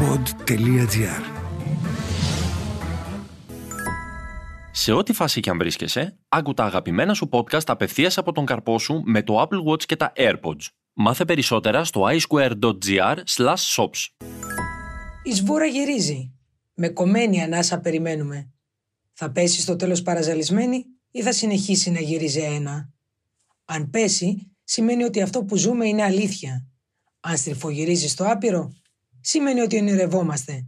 pod.gr Σε ό,τι φάση και αν βρίσκεσαι, άκου τα αγαπημένα σου podcast απευθείας από τον καρπό σου με το Apple Watch και τα AirPods. Μάθε περισσότερα στο iSquare.gr shops. Η σβούρα γυρίζει. Με κομμένη ανάσα περιμένουμε. Θα πέσει στο τέλος παραζαλισμένη ή θα συνεχίσει να γυρίζει ένα; Αν πέσει, σημαίνει ότι αυτό που ζούμε είναι αλήθεια. Αν στριφογυρίζει στο άπειρο, σημαίνει ότι ονειρευόμαστε.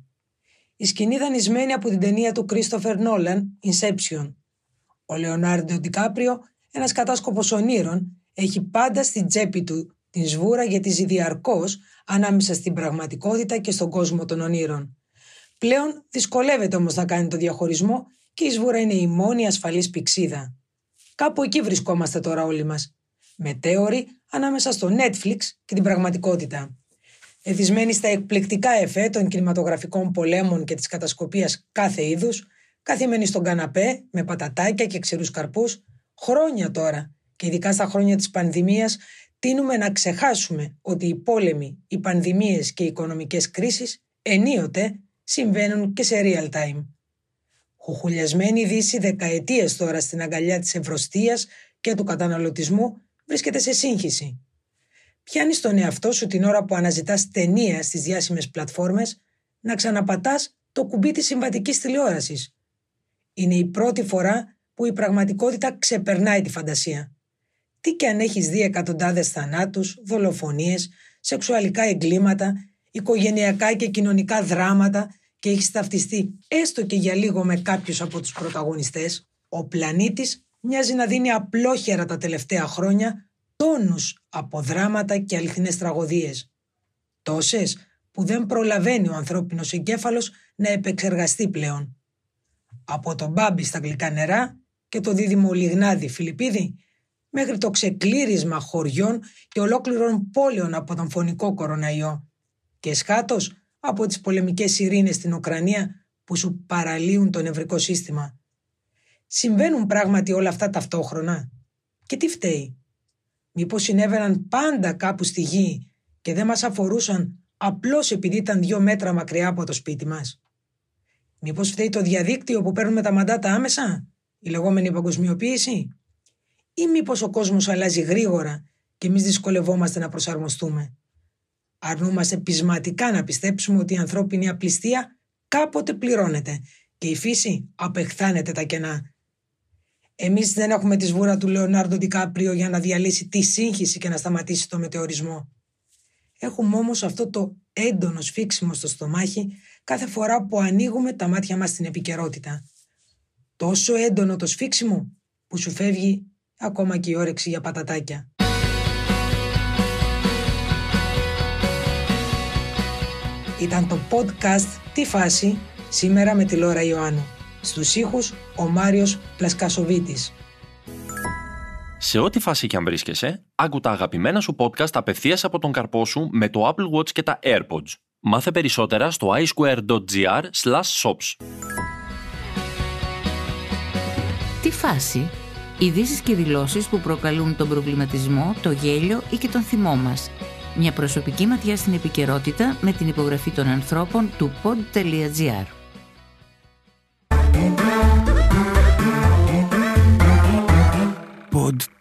Η σκηνή δανεισμένη από την ταινία του Κρίστοφερ Νόλαν, Inception. Ο Λεωνάρντο Ντικάπριο, ένας κατάσκοπος ονείρων, έχει πάντα στην τσέπη του την σβούρα γιατί ζει διαρκώς ανάμεσα στην πραγματικότητα και στον κόσμο των ονείρων. Πλέον δυσκολεύεται όμως να κάνει το διαχωρισμό και η σβούρα είναι η μόνη ασφαλής πηξίδα. Κάπου εκεί βρισκόμαστε τώρα όλοι μας. Μετέωροι ανάμεσα στο Netflix και την πραγματικότητα. Εθισμένοι στα εκπληκτικά εφέ των κινηματογραφικών πολέμων και της κατασκοπίας κάθε είδους, καθημένοι στον καναπέ με πατατάκια και ξηρούς καρπούς, χρόνια τώρα και ειδικά στα χρόνια της πανδημίας τίνουμε να ξεχάσουμε ότι οι πόλεμοι, οι πανδημίες και οι οικονομικές κρίσεις ενίοτε συμβαίνουν και σε real time. Χουχουλιασμένη Δύση δεκαετίες τώρα στην αγκαλιά της ευρωστίας και του καταναλωτισμού βρίσκεται σε σύγχυση. Πιάνεις τον εαυτό σου την ώρα που αναζητάς ταινία στις διάσημες πλατφόρμες να ξαναπατάς το κουμπί της συμβατικής τηλεόρασης. Είναι η πρώτη φορά που η πραγματικότητα ξεπερνάει τη φαντασία. Τι και αν έχεις δει εκατοντάδες θανάτους, δολοφονίες, σεξουαλικά εγκλήματα, οικογενειακά και κοινωνικά δράματα και έχεις ταυτιστεί έστω και για λίγο με κάποιους από τους πρωταγωνιστές, ο πλανήτης μοιάζει να δίνει απλόχερα τα τελευταία χρόνια τόνους από δράματα και αληθινές τραγωδίες. Τόσες που δεν προλαβαίνει ο ανθρώπινος εγκέφαλος να επεξεργαστεί πλέον. Από τον μπάμπι στα γλυκά νερά και το δίδυμο λιγνάδι Φιλιππίδη μέχρι το ξεκλήρισμα χωριών και ολόκληρων πόλεων από τον φωνικό κοροναϊό και σχάτως από τις πολεμικές ειρήνες στην Ουκρανία που σου παραλύουν το νευρικό σύστημα. Συμβαίνουν πράγματι όλα αυτά ταυτόχρονα; Και τι φταίει; Μήπως συνέβαιναν πάντα κάπου στη γη και δεν μας αφορούσαν απλώς επειδή ήταν δύο μέτρα μακριά από το σπίτι μας; Μήπως φταίει το διαδίκτυο που παίρνουμε τα μαντάτα άμεσα, η λεγόμενη παγκοσμιοποίηση; Ή μήπως ο κόσμος αλλάζει γρήγορα και εμείς δυσκολευόμαστε να προσαρμοστούμε; Αρνούμαστε πεισματικά να πιστέψουμε ότι η ανθρώπινη απληστία κάποτε πληρώνεται και η φύση απεχθάνεται τα κενά. Εμείς δεν έχουμε τη σβούρα του Λεωνάρντο Ντικάπριο για να διαλύσει τη σύγχυση και να σταματήσει το μετεωρισμό. Έχουμε όμως αυτό το έντονο σφίξιμο στο στομάχι κάθε φορά που ανοίγουμε τα μάτια μας στην επικαιρότητα. Τόσο έντονο το σφίξιμο που σου φεύγει ακόμα και η όρεξη για πατατάκια. Ήταν το podcast «Τι φάση» σήμερα με τη Λόρα Ιωάννου. Στους ήχους ο Μάριος Πλασκασοβίτης. Σε ό,τι φάση και αν βρίσκεσαι, άκου τα αγαπημένα σου podcast απευθείας από τον καρπό σου με το Apple Watch και τα AirPods. Μάθε περισσότερα στο iSquare.gr shops. Τι φάση; Ειδήσεις και δηλώσεις που προκαλούν τον προβληματισμό, το γέλιο ή και τον θυμό μας. Μια προσωπική ματιά στην επικαιρότητα με την υπογραφή των ανθρώπων του pod.gr. pod.gr.